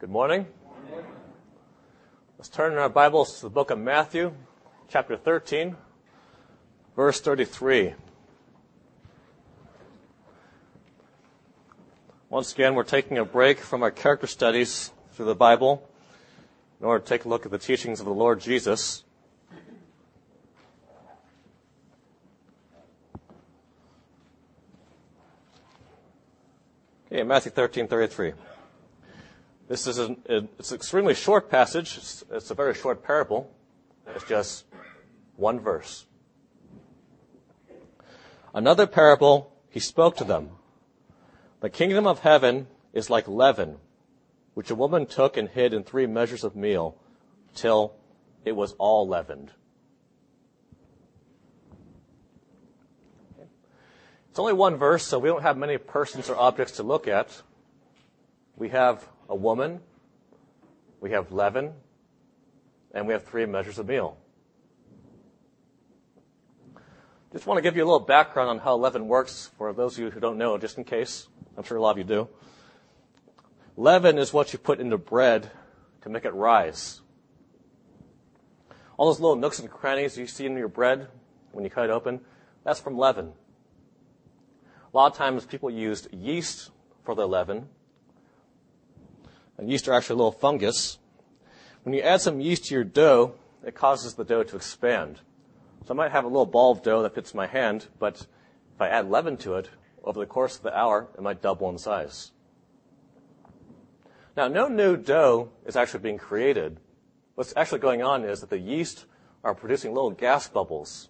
Good morning. Let's turn in our Bibles to the book of Matthew, chapter 13, verse 33. Once again, we're taking a break from our character studies through the Bible in order to take a look at the teachings of the Lord Jesus. Okay, Matthew 13, 33. This is an, it's an extremely short passage. It's, it's a very short parable. It's just one verse. Another parable he spoke to them. The kingdom of heaven is like leaven, which a woman took and hid in three measures of meal till it was all leavened. It's only one verse, so we don't have many persons or objects to look at. We have a woman, we have leaven, and we have three measures of meal. Just want to give you a little background on how leaven works for those of you who don't know, just in case. I'm sure a lot of you do. Leaven is what you put into bread to make it rise. All those little nooks and crannies you see in your bread when you cut it open, that's from leaven. A lot of times people used yeast for their leaven, and yeast are actually a little fungus. When you add some yeast to your dough, it causes the dough to expand. So I might have a little ball of dough that fits my hand, but if I add leaven to it, over the course of the hour, it might double in size. Now, no new dough is actually being created. What's actually going on is that the yeast are producing little gas bubbles.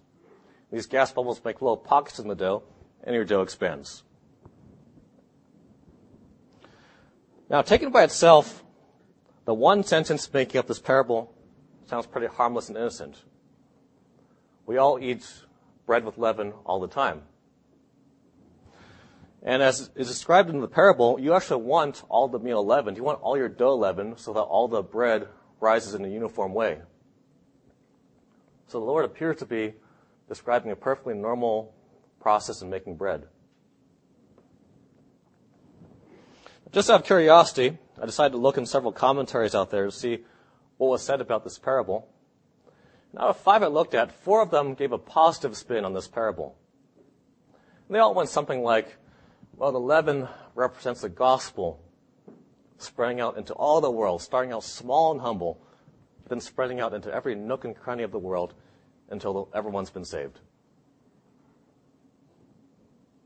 These gas bubbles make little pockets in the dough, and your dough expands. Now, taken by itself, the one sentence making up this parable sounds pretty harmless and innocent. We all eat bread with leaven all the time. And as is described in the parable, you actually want all the meal leavened. You want all your dough leavened so that all the bread rises in a uniform way. So the Lord appears to be describing a perfectly normal process in making bread. Just out of curiosity, I decided to look in several commentaries out there to see what was said about this parable. And out of five I looked at, four of them gave a positive spin on this parable. And they all went something like, well, the leaven represents the gospel spreading out into all the world, starting out small and humble, then spreading out into every nook and cranny of the world until everyone's been saved.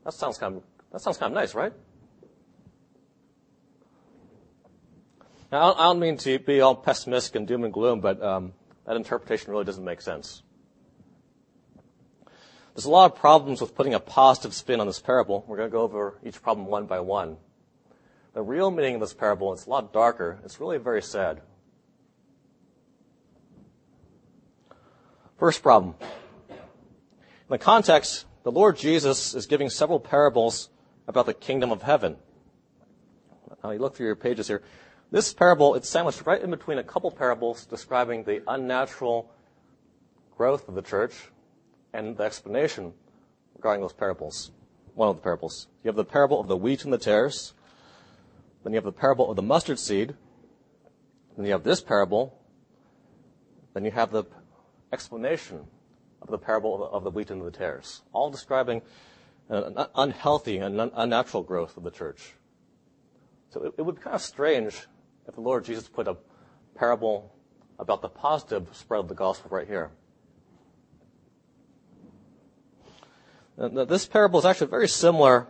That sounds kind of, that sounds kind of nice, right? Now, I don't mean to be all pessimistic and doom and gloom, but um, that interpretation really doesn't make sense. There's a lot of problems with putting a positive spin on this parable. We're going to go over each problem one by one. The real meaning of this parable, it's a lot darker. It's really very sad. First problem. In the context, the Lord Jesus is giving several parables about the kingdom of heaven. Now you look through your pages here. This parable, it's sandwiched right in between a couple parables describing the unnatural growth of the church and the explanation regarding those parables. One of the parables. You have the parable of the wheat and the tares. Then you have the parable of the mustard seed. Then you have this parable. Then you have the explanation of the parable of the wheat and the tares, all describing an unhealthy and unnatural growth of the church. So it would be kind of strange if the Lord Jesus put a parable about the positive spread of the gospel right here. this parable is actually very similar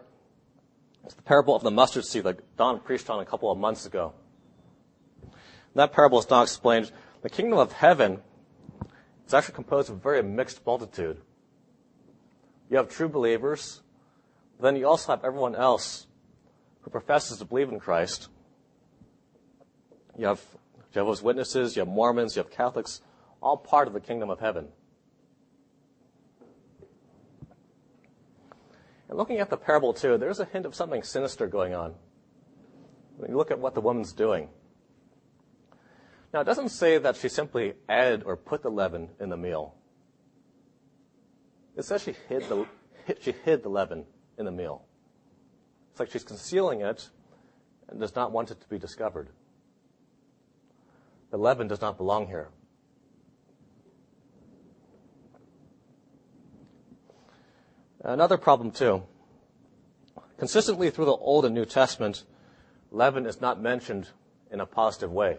to the parable of the mustard seed that Don preached on a couple of months ago. that parable is not explained. The kingdom of heaven is actually composed of a very mixed multitude. You have true believers, but then you also have everyone else who professes to believe in Christ you have Jehovah's Witnesses, you have Mormons, you have Catholics, all part of the kingdom of heaven. And looking at the parable too, there's a hint of something sinister going on. When you look at what the woman's doing. Now, it doesn't say that she simply added or put the leaven in the meal. It says she hid the, she hid the leaven in the meal. It's like she's concealing it and does not want it to be discovered. The leaven does not belong here. Another problem, too. Consistently through the Old and New Testament, leaven is not mentioned in a positive way.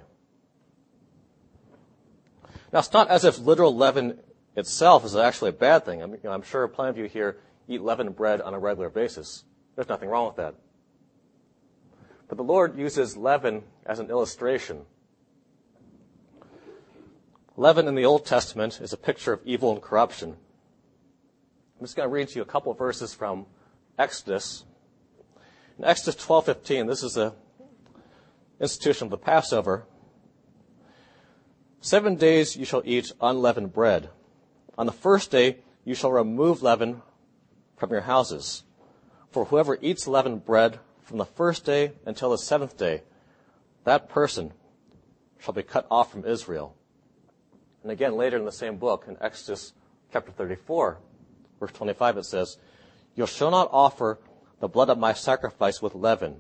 Now, it's not as if literal leaven itself is actually a bad thing. I mean, you know, I'm sure plenty of you here eat leavened bread on a regular basis. There's nothing wrong with that. But the Lord uses leaven as an illustration. Leaven in the Old Testament is a picture of evil and corruption. I'm just going to read to you a couple verses from Exodus. In Exodus 12:15, this is the institution of the Passover. Seven days you shall eat unleavened bread. On the first day you shall remove leaven from your houses. For whoever eats leavened bread from the first day until the seventh day, that person shall be cut off from Israel. And again, later in the same book, in Exodus chapter 34, verse 25, it says, You shall not offer the blood of my sacrifice with leaven,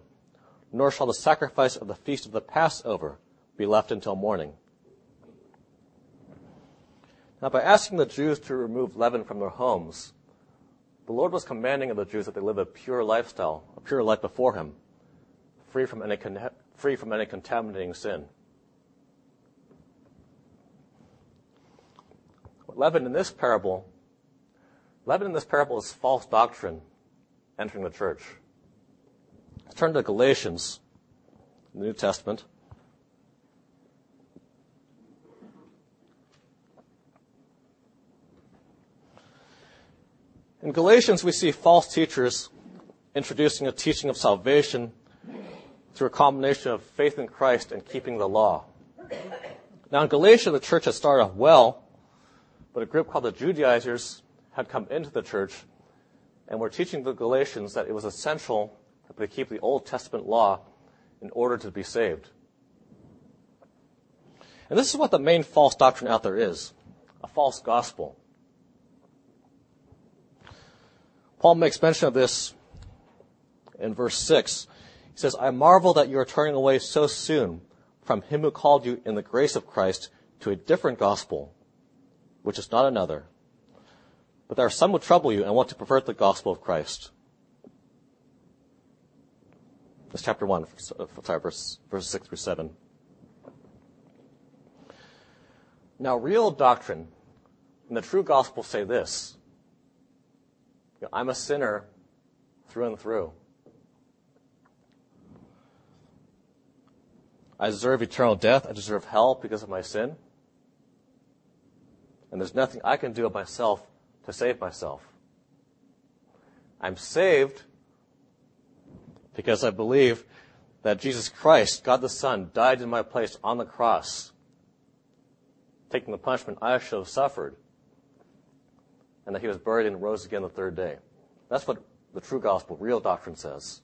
nor shall the sacrifice of the feast of the Passover be left until morning. Now, by asking the Jews to remove leaven from their homes, the Lord was commanding of the Jews that they live a pure lifestyle, a pure life before Him, free from any, free from any contaminating sin. Leaven in this parable, leaven in this parable is false doctrine entering the church. Let's turn to Galatians, the New Testament. In Galatians, we see false teachers introducing a teaching of salvation through a combination of faith in Christ and keeping the law. Now, in Galatia, the church had started off well, but a group called the Judaizers had come into the church and were teaching the Galatians that it was essential that they keep the Old Testament law in order to be saved. And this is what the main false doctrine out there is a false gospel. Paul makes mention of this in verse 6. He says, I marvel that you are turning away so soon from him who called you in the grace of Christ to a different gospel, which is not another. But there are some who trouble you and want to pervert the gospel of Christ. That's chapter 1, uh, sorry, verse, verses 6 through 7. Now, real doctrine and the true gospel say this I'm a sinner through and through. I deserve eternal death. I deserve hell because of my sin. And there's nothing I can do of myself to save myself. I'm saved because I believe that Jesus Christ, God the Son, died in my place on the cross, taking the punishment I should have suffered and that he was buried and rose again the third day. That's what the true gospel, real doctrine says.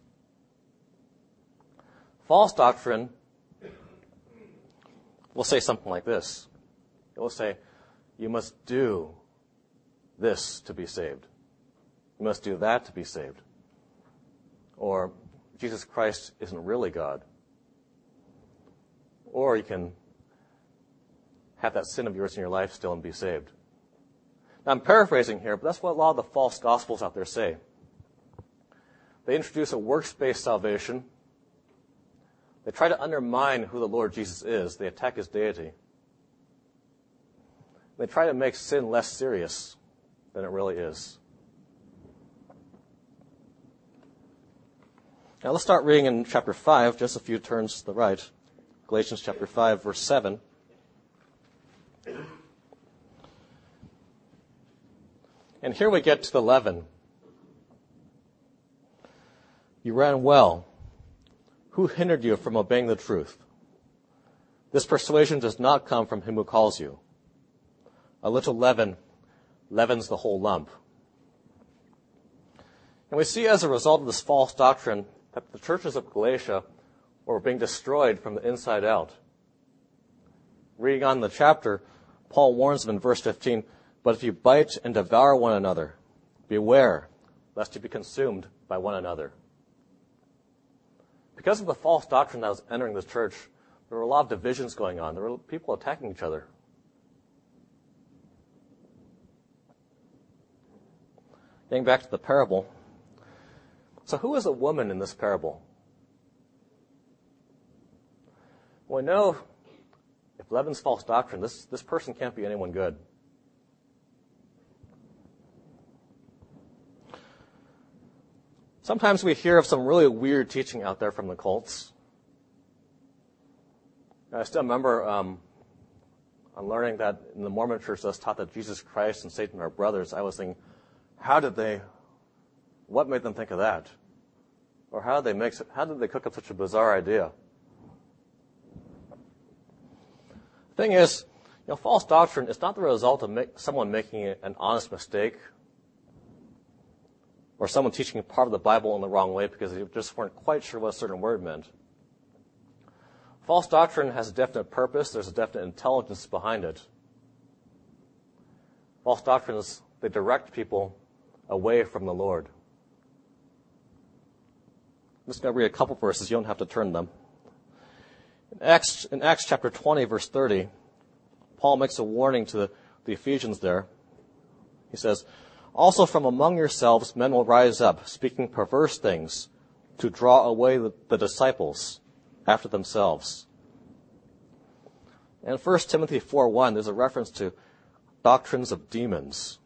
False doctrine will say something like this. It will say, you must do this to be saved. You must do that to be saved. Or Jesus Christ isn't really God. Or you can have that sin of yours in your life still and be saved. Now, I'm paraphrasing here, but that's what a lot of the false gospels out there say. They introduce a works based salvation. They try to undermine who the Lord Jesus is. They attack his deity. They try to make sin less serious than it really is. Now let's start reading in chapter 5, just a few turns to the right. Galatians chapter 5, verse 7. And here we get to the leaven. You ran well. Who hindered you from obeying the truth? This persuasion does not come from him who calls you. A little leaven leavens the whole lump. And we see as a result of this false doctrine that the churches of Galatia were being destroyed from the inside out. Reading on the chapter, Paul warns them in verse 15 but if you bite and devour one another, beware lest you be consumed by one another. Because of the false doctrine that was entering the church, There were a lot of divisions going on. There were people attacking each other. Getting back to the parable. So, who is a woman in this parable? Well, we know if leaven's false doctrine, this, this person can't be anyone good. Sometimes we hear of some really weird teaching out there from the cults. I still remember um, on learning that in the Mormon church was taught that Jesus Christ and Satan are brothers. I was thinking, how did they, what made them think of that? Or how did they make, how did they cook up such a bizarre idea? Thing is, you know, false doctrine is not the result of make, someone making an honest mistake or someone teaching part of the Bible in the wrong way because they just weren't quite sure what a certain word meant. False doctrine has a definite purpose. There's a definite intelligence behind it. False doctrines, they direct people away from the Lord. I'm just going to read a couple verses. You don't have to turn them. In Acts, in Acts chapter 20, verse 30, Paul makes a warning to the, the Ephesians there. He says, Also from among yourselves men will rise up, speaking perverse things, to draw away the, the disciples after themselves. And 1 Timothy 4.1, there's a reference to doctrines of demons.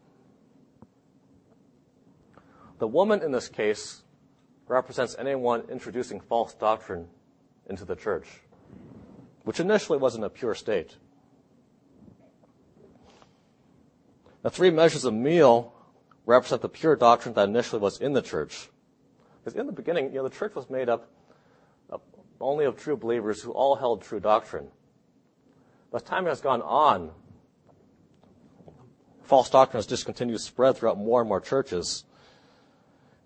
The woman in this case represents anyone introducing false doctrine into the church, which initially wasn't a pure state. The three measures of meal represent the pure doctrine that initially was in the church. Because in the beginning, you know, the church was made up only of true believers who all held true doctrine. As time has gone on, false doctrine has just to spread throughout more and more churches.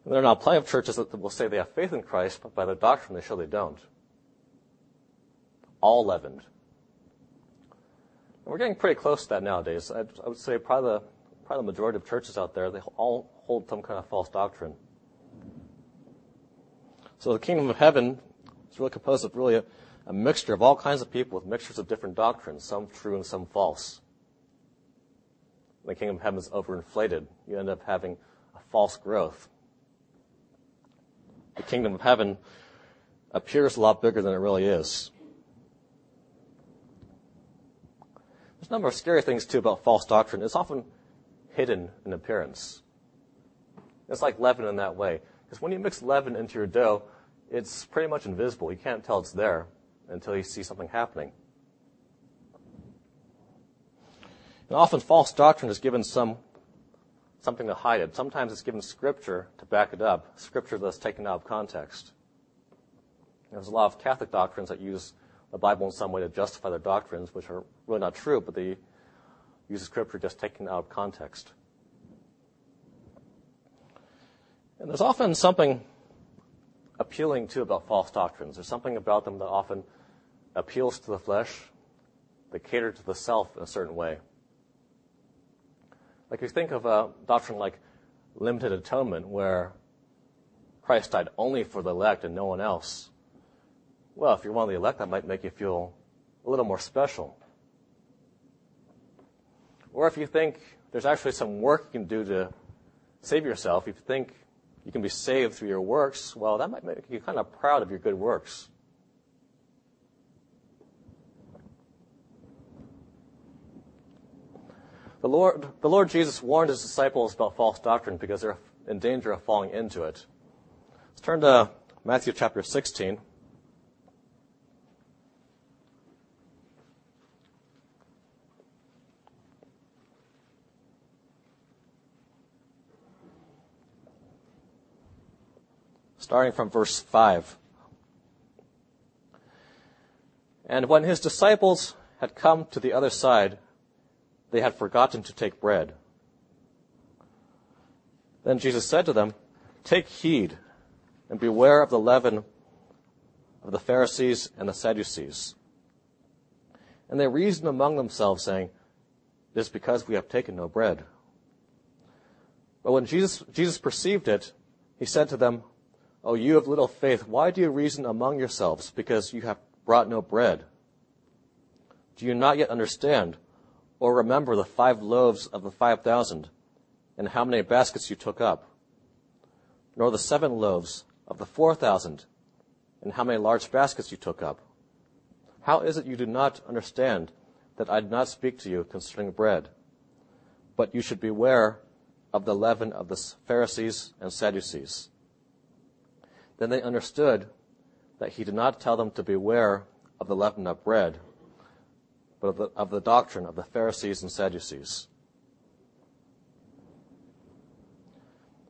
There are now plenty of churches that will say they have faith in Christ, but by their doctrine they show they don't. All leavened. And we're getting pretty close to that nowadays. I, I would say probably the, probably the majority of churches out there, they all hold some kind of false doctrine. So the kingdom of heaven is really composed of really a, a mixture of all kinds of people with mixtures of different doctrines, some true and some false. The kingdom of heaven is overinflated. You end up having a false growth the kingdom of heaven appears a lot bigger than it really is. There's a number of scary things too about false doctrine. It's often hidden in appearance. It's like leaven in that way. Because when you mix leaven into your dough, it's pretty much invisible. You can't tell it's there until you see something happening. And often false doctrine is given some something to hide it. Sometimes it's given scripture to back it up, scripture that's taken out of context. There's a lot of Catholic doctrines that use the Bible in some way to justify their doctrines, which are really not true, but they use the scripture just taken out of context. And there's often something appealing too about false doctrines. There's something about them that often appeals to the flesh. They cater to the self in a certain way. Like if you think of a doctrine like limited atonement, where Christ died only for the elect and no one else. Well, if you're one of the elect, that might make you feel a little more special. Or if you think there's actually some work you can do to save yourself, if you think you can be saved through your works, well, that might make you kind of proud of your good works. The Lord, the Lord Jesus warned his disciples about false doctrine because they're in danger of falling into it. Let's turn to Matthew chapter 16. Starting from verse 5. And when his disciples had come to the other side, they had forgotten to take bread. Then Jesus said to them, Take heed and beware of the leaven of the Pharisees and the Sadducees. And they reasoned among themselves, saying, It is because we have taken no bread. But when Jesus, Jesus perceived it, he said to them, O you of little faith, why do you reason among yourselves because you have brought no bread? Do you not yet understand or remember the five loaves of the five thousand and how many baskets you took up? Nor the seven loaves of the four thousand and how many large baskets you took up? How is it you do not understand that I did not speak to you concerning bread? But you should beware of the leaven of the Pharisees and Sadducees. Then they understood that he did not tell them to beware of the leaven of bread, but of the, of the doctrine of the Pharisees and Sadducees.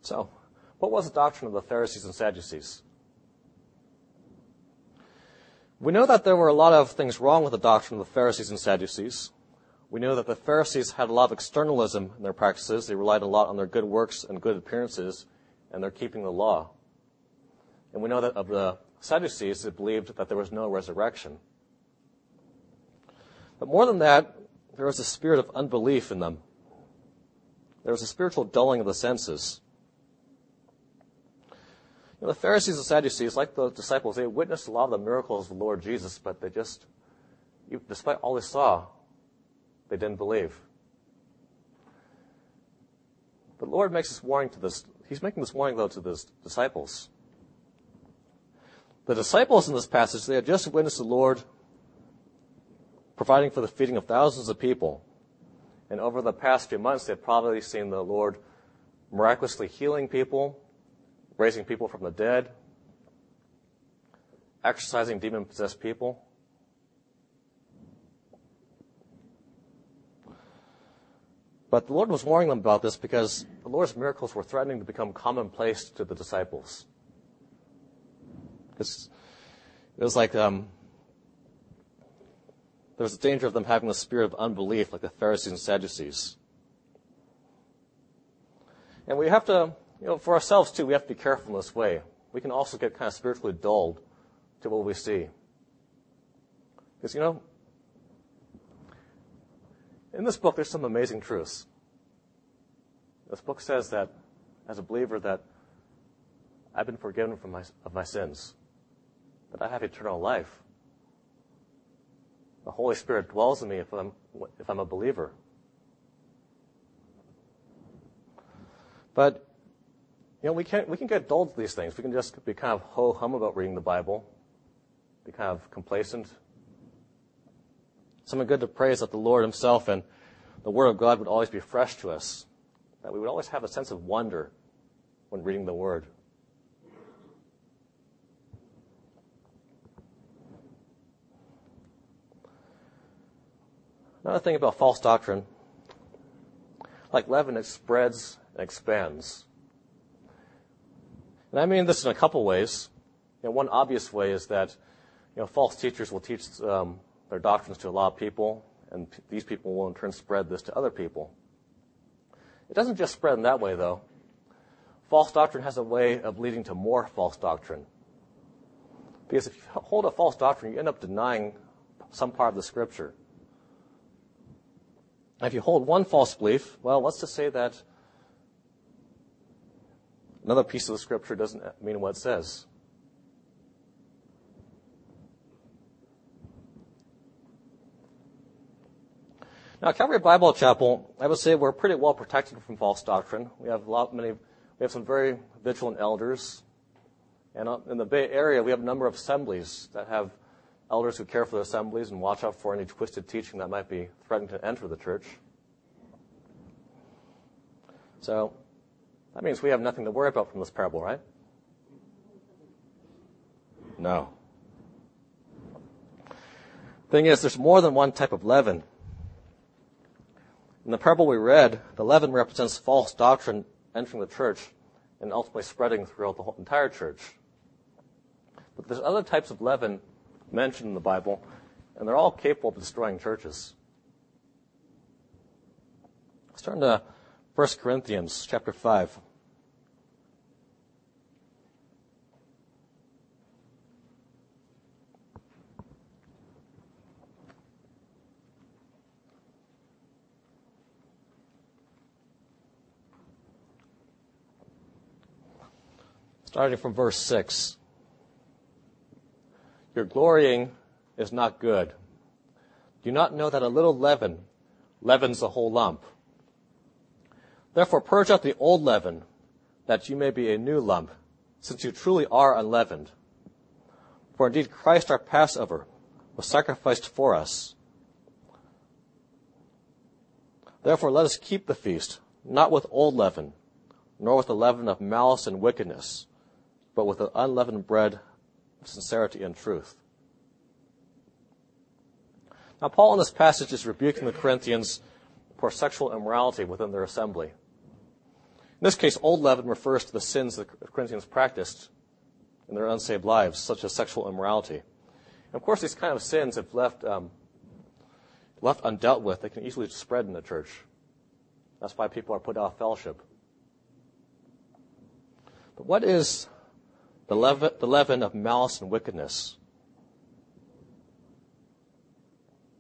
So, what was the doctrine of the Pharisees and Sadducees? We know that there were a lot of things wrong with the doctrine of the Pharisees and Sadducees. We know that the Pharisees had a lot of externalism in their practices. They relied a lot on their good works and good appearances, and their keeping the law. And we know that of the Sadducees, they believed that there was no resurrection. But more than that, there was a spirit of unbelief in them. There was a spiritual dulling of the senses. You know, the Pharisees and Sadducees, like the disciples, they witnessed a lot of the miracles of the Lord Jesus, but they just, despite all they saw, they didn't believe. The Lord makes this warning to this. He's making this warning, though, to the disciples. The disciples in this passage, they had just witnessed the Lord providing for the feeding of thousands of people. And over the past few months, they've probably seen the Lord miraculously healing people, raising people from the dead, exorcising demon possessed people. But the Lord was warning them about this because the Lord's miracles were threatening to become commonplace to the disciples. It was like um, there was a danger of them having the spirit of unbelief, like the Pharisees and Sadducees. And we have to, you know, for ourselves too, we have to be careful in this way. We can also get kind of spiritually dulled to what we see. Because, you know, in this book, there's some amazing truths. This book says that, as a believer, that I've been forgiven my, of my sins, that I have eternal life. The Holy Spirit dwells in me if I'm, if I'm a believer. But, you know, we can, we can get dulled to these things. We can just be kind of ho hum about reading the Bible, be kind of complacent, Something good to pray is that the Lord Himself and the Word of God would always be fresh to us, that we would always have a sense of wonder when reading the Word. Another thing about false doctrine, like leaven, it spreads and expands. And I mean this in a couple ways. You know, one obvious way is that you know, false teachers will teach um, their doctrines to a lot of people, and these people will in turn spread this to other people. It doesn't just spread in that way, though. False doctrine has a way of leading to more false doctrine. Because if you hold a false doctrine, you end up denying some part of the scripture. If you hold one false belief, well, let's just say that another piece of the scripture doesn't mean what it says. Now, Calvary Bible Chapel, I would say we're pretty well protected from false doctrine. We have a lot, many, we have some very vigilant elders. And in the Bay Area, we have a number of assemblies that have elders who care for the assemblies and watch out for any twisted teaching that might be threatening to enter the church. So, that means we have nothing to worry about from this parable, right? No. Thing is, there's more than one type of leaven. In the parable we read, the leaven represents false doctrine entering the church and ultimately spreading throughout the whole, entire church. But there's other types of leaven mentioned in the Bible, and they're all capable of destroying churches. Let's turn to 1 Corinthians chapter 5. starting from verse 6. Your glorying is not good. Do you not know that a little leaven leavens the whole lump? Therefore purge out the old leaven, that you may be a new lump, since you truly are unleavened. For indeed Christ our Passover was sacrificed for us. Therefore let us keep the feast, not with old leaven, nor with the leaven of malice and wickedness, but with the unleavened bread sincerity and truth. Now, Paul in this passage is rebuking the Corinthians for sexual immorality within their assembly. In this case, old leaven refers to the sins the Corinthians practiced in their unsaved lives, such as sexual immorality. And of course, these kind of sins, if left um, left undealt with, they can easily spread in the church. That's why people are put off fellowship. But what is the leaven, of malice and wickedness?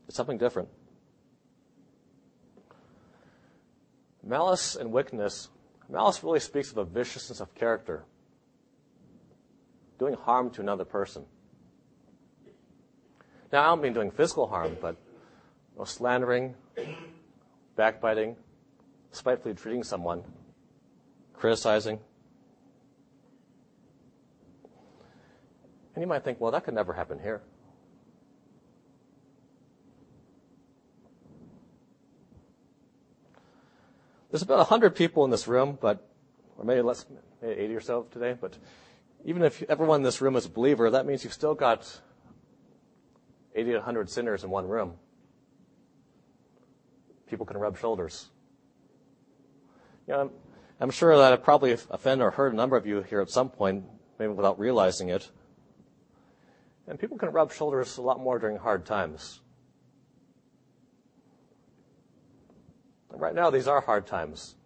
It's something different. Malice and wickedness, malice really speaks of a viciousness of character, doing harm to another person. Now, I don't mean doing physical harm, but you know, slandering, backbiting, spitefully treating someone, criticizing. And you might think, well, that could never happen here. There's about 100 people in this room, but, or maybe less, maybe 80 or so today, but even if everyone in this room is a believer, that means you've still got 80 to 100 sinners in one room. People can rub shoulders. You know, I'm, sure that I probably offended or hurt a number of you here at some point, maybe without realizing it. And people can rub shoulders a lot more during hard times. Right now, these are hard times.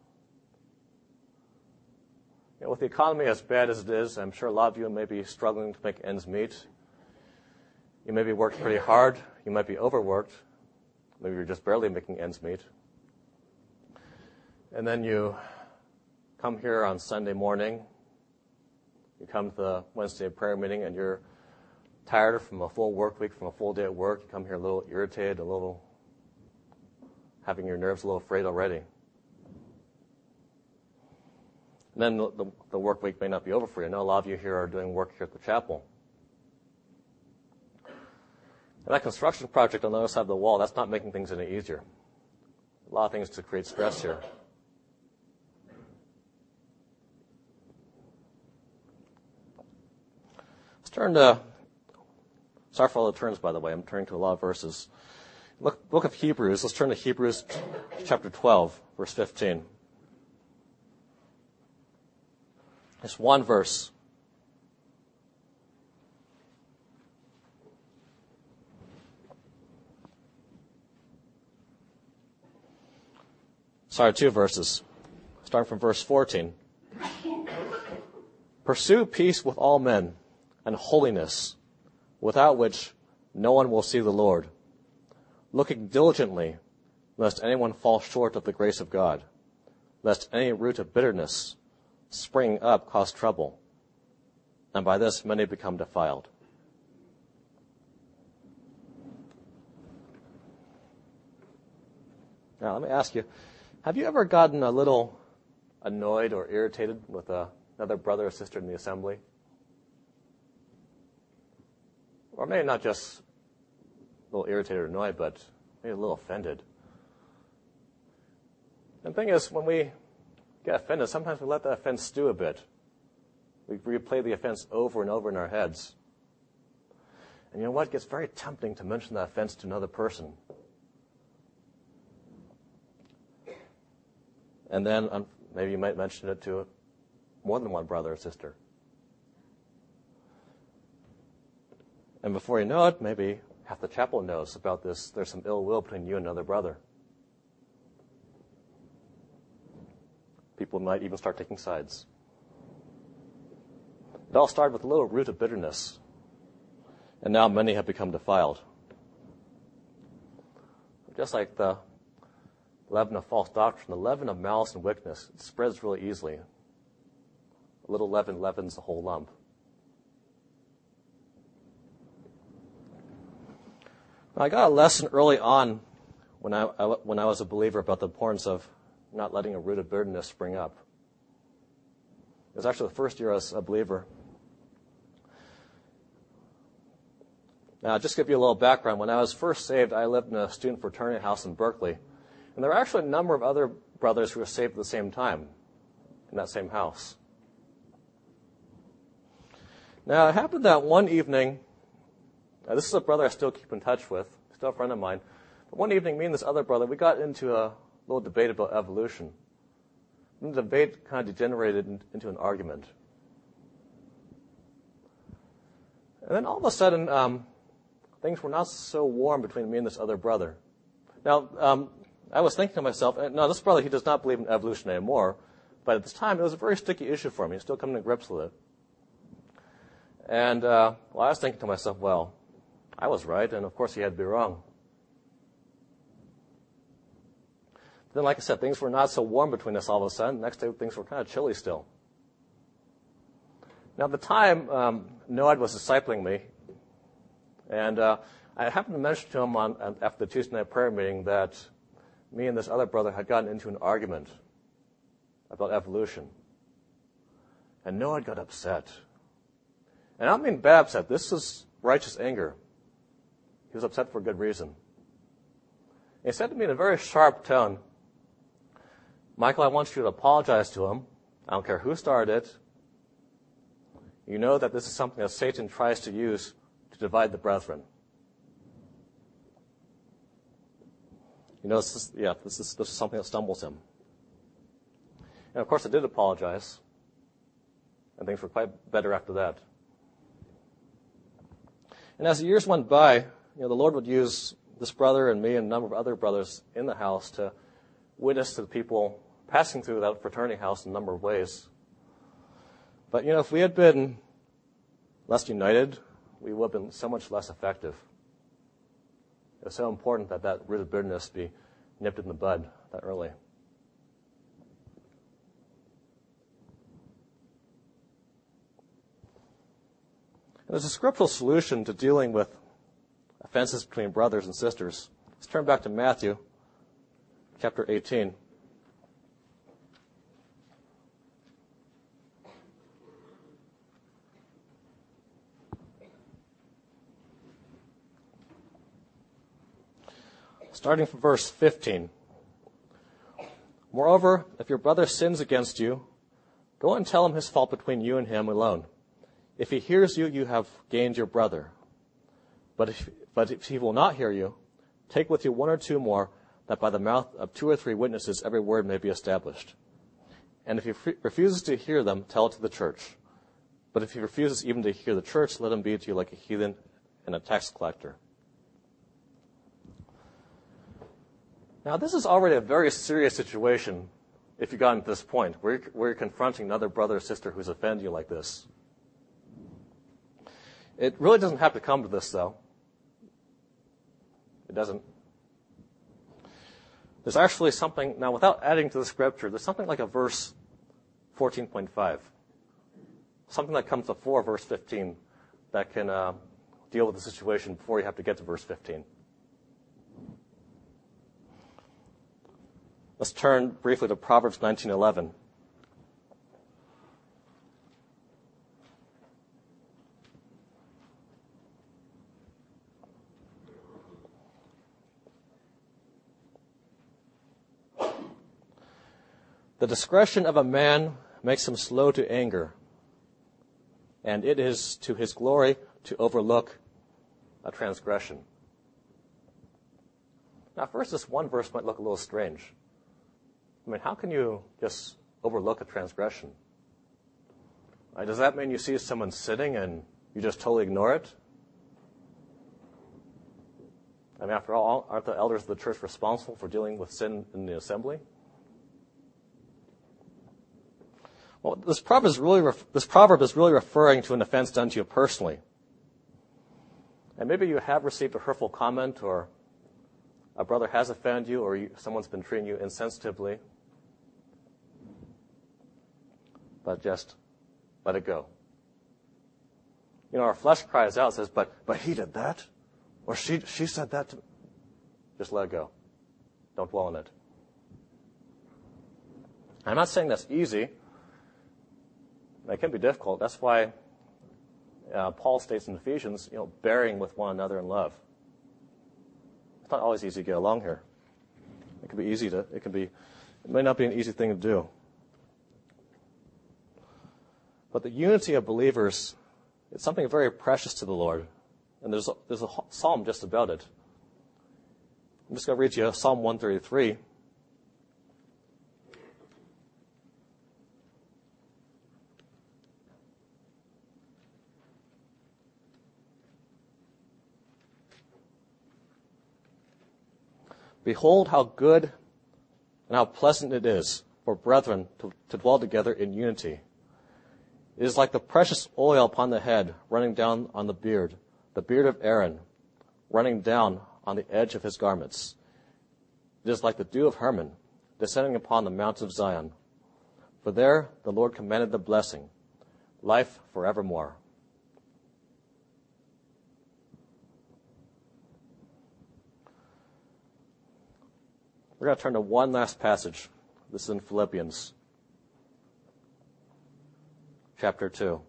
You know, with the economy as bad as it is, I'm sure a lot of you may be struggling to make ends meet. You may be worked pretty hard. You might be overworked. Maybe you're just barely making ends meet. And then you come here on Sunday morning. You come to the Wednesday prayer meeting and you're tired from a full work week, from a full day at work. You come here a little irritated, a little having your nerves a little frayed already. And then the, the, the work week may not be over for you. I know a lot of you here are doing work here at the chapel. And that construction project on the other side of the wall, that's not making things any easier. A lot of things to create stress here. Let's turn to, sorry for all the turns, by the way. I'm turning to a lot of verses. Look, book of Hebrews. Let's turn to Hebrews chapter 12, verse 15. It's one verse. Sorry, two verses. Starting from verse 14. Pursue peace with all men and holiness, without which no one will see the Lord looking diligently, lest anyone fall short of the grace of God, lest any root of bitterness spring up cause trouble, and by this many become defiled. Now, let me ask you have you ever gotten a little annoyed or irritated with a, another brother or sister in the assembly? Or maybe not just a little irritated or annoyed, but maybe a little offended. And the thing is, when we get offended, sometimes we let that offense stew a bit. We replay the offense over and over in our heads. And you know what? It gets very tempting to mention that offense to another person. And then um, maybe you might mention it to more than one brother or sister. And before you know it, maybe half the chapel knows about this. There's some ill will between you and another brother. People might even start taking sides. It all started with a little root of bitterness, and now many have become defiled. Just like the leaven of false doctrine, the leaven of malice and wickedness, spreads really easily. A little leaven leavens the whole lump. I got a lesson early on when I, I, when I was a believer about the importance of not letting a root of bitterness spring up. It was actually the first year I was a believer. Now, just to give you a little background, when I was first saved, I lived in a student fraternity house in Berkeley. And there were actually a number of other brothers who were saved at the same time in that same house. Now, it happened that one evening, this is a brother I still keep in touch with, still a friend of mine. But one evening, me and this other brother, we got into a little debate about evolution. And the debate kind of degenerated into an argument. And then all of a sudden, um, things were not so warm between me and this other brother. Now, um, I was thinking to myself, uh, no, this brother, he does not believe in evolution anymore. But at this time, it was a very sticky issue for me. He's still coming to grips with it. And uh, well, I was thinking to myself, well, I was right, and of course he had to be wrong. Then, like I said, things were not so warm between us all of a sudden. Next day, things were kind of chilly still. Now, at the time, um, Noah was discipling me, and uh, I happened to mention to him on, after the Tuesday night prayer meeting that me and this other brother had gotten into an argument about evolution. And Noah got upset. And I don't mean bad upset. This is righteous anger. He was upset for good reason. He said to me in a very sharp tone, Michael, I want you to apologize to him. I don't care who started it. You know that this is something that Satan tries to use to divide the brethren. You know, this is, yeah, this is, this is something that stumbles him. And of course, I did apologize, and things were quite better after that. And as the years went by, you know, the Lord would use this brother and me and a number of other brothers in the house to witness to the people passing through that fraternity house in a number of ways. But, you know, if we had been less united, we would have been so much less effective. It's so important that that root of bitterness be nipped in the bud that early. And there's a scriptural solution to dealing with offenses between brothers and sisters. Let's turn back to Matthew chapter 18. starting from verse 15. Moreover, if your brother sins against you, go and tell him his fault between you and him alone. If he hears you, you have gained your brother. But if, but if he will not hear you, take with you one or two more, that by the mouth of two or three witnesses every word may be established. And if he refuses to hear them, tell it to the church. But if he refuses even to hear the church, let him be to you like a heathen and a tax collector. Now, this is already a very serious situation if you've gotten to this point, where you're, where you're confronting another brother or sister who's offended you like this. It really doesn't have to come to this, though. It doesn't. There's actually something, now without adding to the scripture, there's something like a verse 14.5. Something that comes before verse 15 that can uh, deal with the situation before you have to get to verse 15. Let's turn briefly to Proverbs 19:11. The discretion of a man makes him slow to anger, and it is to his glory to overlook a transgression. Now, first, this one verse might look a little strange. I mean, how can you just overlook a transgression? Does that mean you see someone sitting and you just totally ignore it? I mean, after all, aren't the elders of the church responsible for dealing with sin in the assembly? Well, this proverb is really, this proverb is really referring to an offense done to you personally. And maybe you have received a hurtful comment, or a brother has offended you, or you, someone's been treating you insensitively but just let it go. You know, our flesh cries out, says, but, but he did that. or she, she said that to me. Just let it go. Don't dwell on it. I'm not saying that's easy. It can be difficult. That's why uh, Paul states in Ephesians, you know, bearing with one another in love. It's not always easy to get along here. It can be easy to, it can be, it may not be an easy thing to do. But the unity of believers is something very precious to the Lord. And there's a, there's a psalm just about it. I'm just going to read you Psalm 133. Behold how good and how pleasant it is for brethren to, to dwell together in unity. It is like the precious oil upon the head running down on the beard, the beard of Aaron running down on the edge of his garments. It is like the dew of Hermon descending upon the mountains of Zion. For there the Lord commanded the blessing, life forevermore. We're going to turn to one last passage. This is in Philippians chapter 2.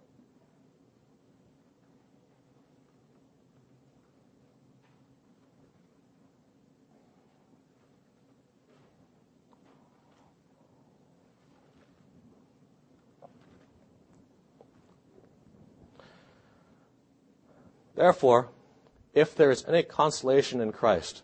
Therefore, if there is any consolation in Christ,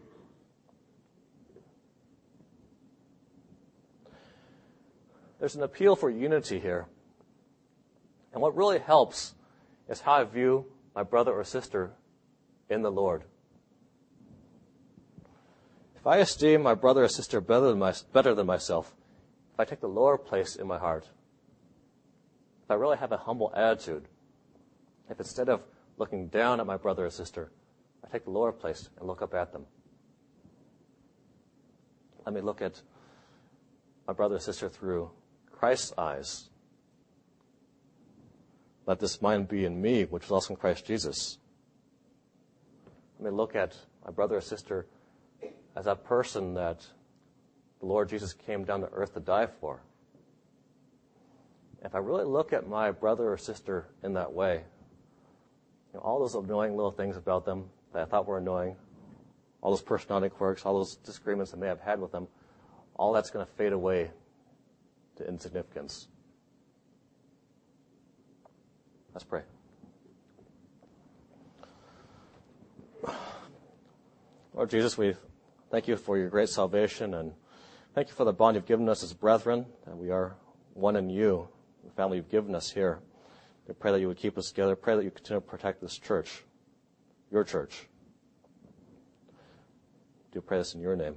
There's an appeal for unity here. And what really helps is how I view my brother or sister in the Lord. If I esteem my brother or sister better than, my, better than myself, if I take the lower place in my heart, if I really have a humble attitude, if instead of looking down at my brother or sister, I take the lower place and look up at them. Let me look at my brother or sister through Christ's eyes. Let this mind be in me, which was also in Christ Jesus. Let me look at my brother or sister as that person that the Lord Jesus came down to earth to die for. If I really look at my brother or sister in that way, you know, all those annoying little things about them that I thought were annoying, all those personality quirks, all those disagreements I may have had with them, all that's going to fade away to insignificance. Let's pray. Lord Jesus, we thank you for your great salvation and thank you for the bond you've given us as brethren, that we are one in you, the family you've given us here. We pray that you would keep us together. Pray that you continue to protect this church, your church. Do pray this in your name.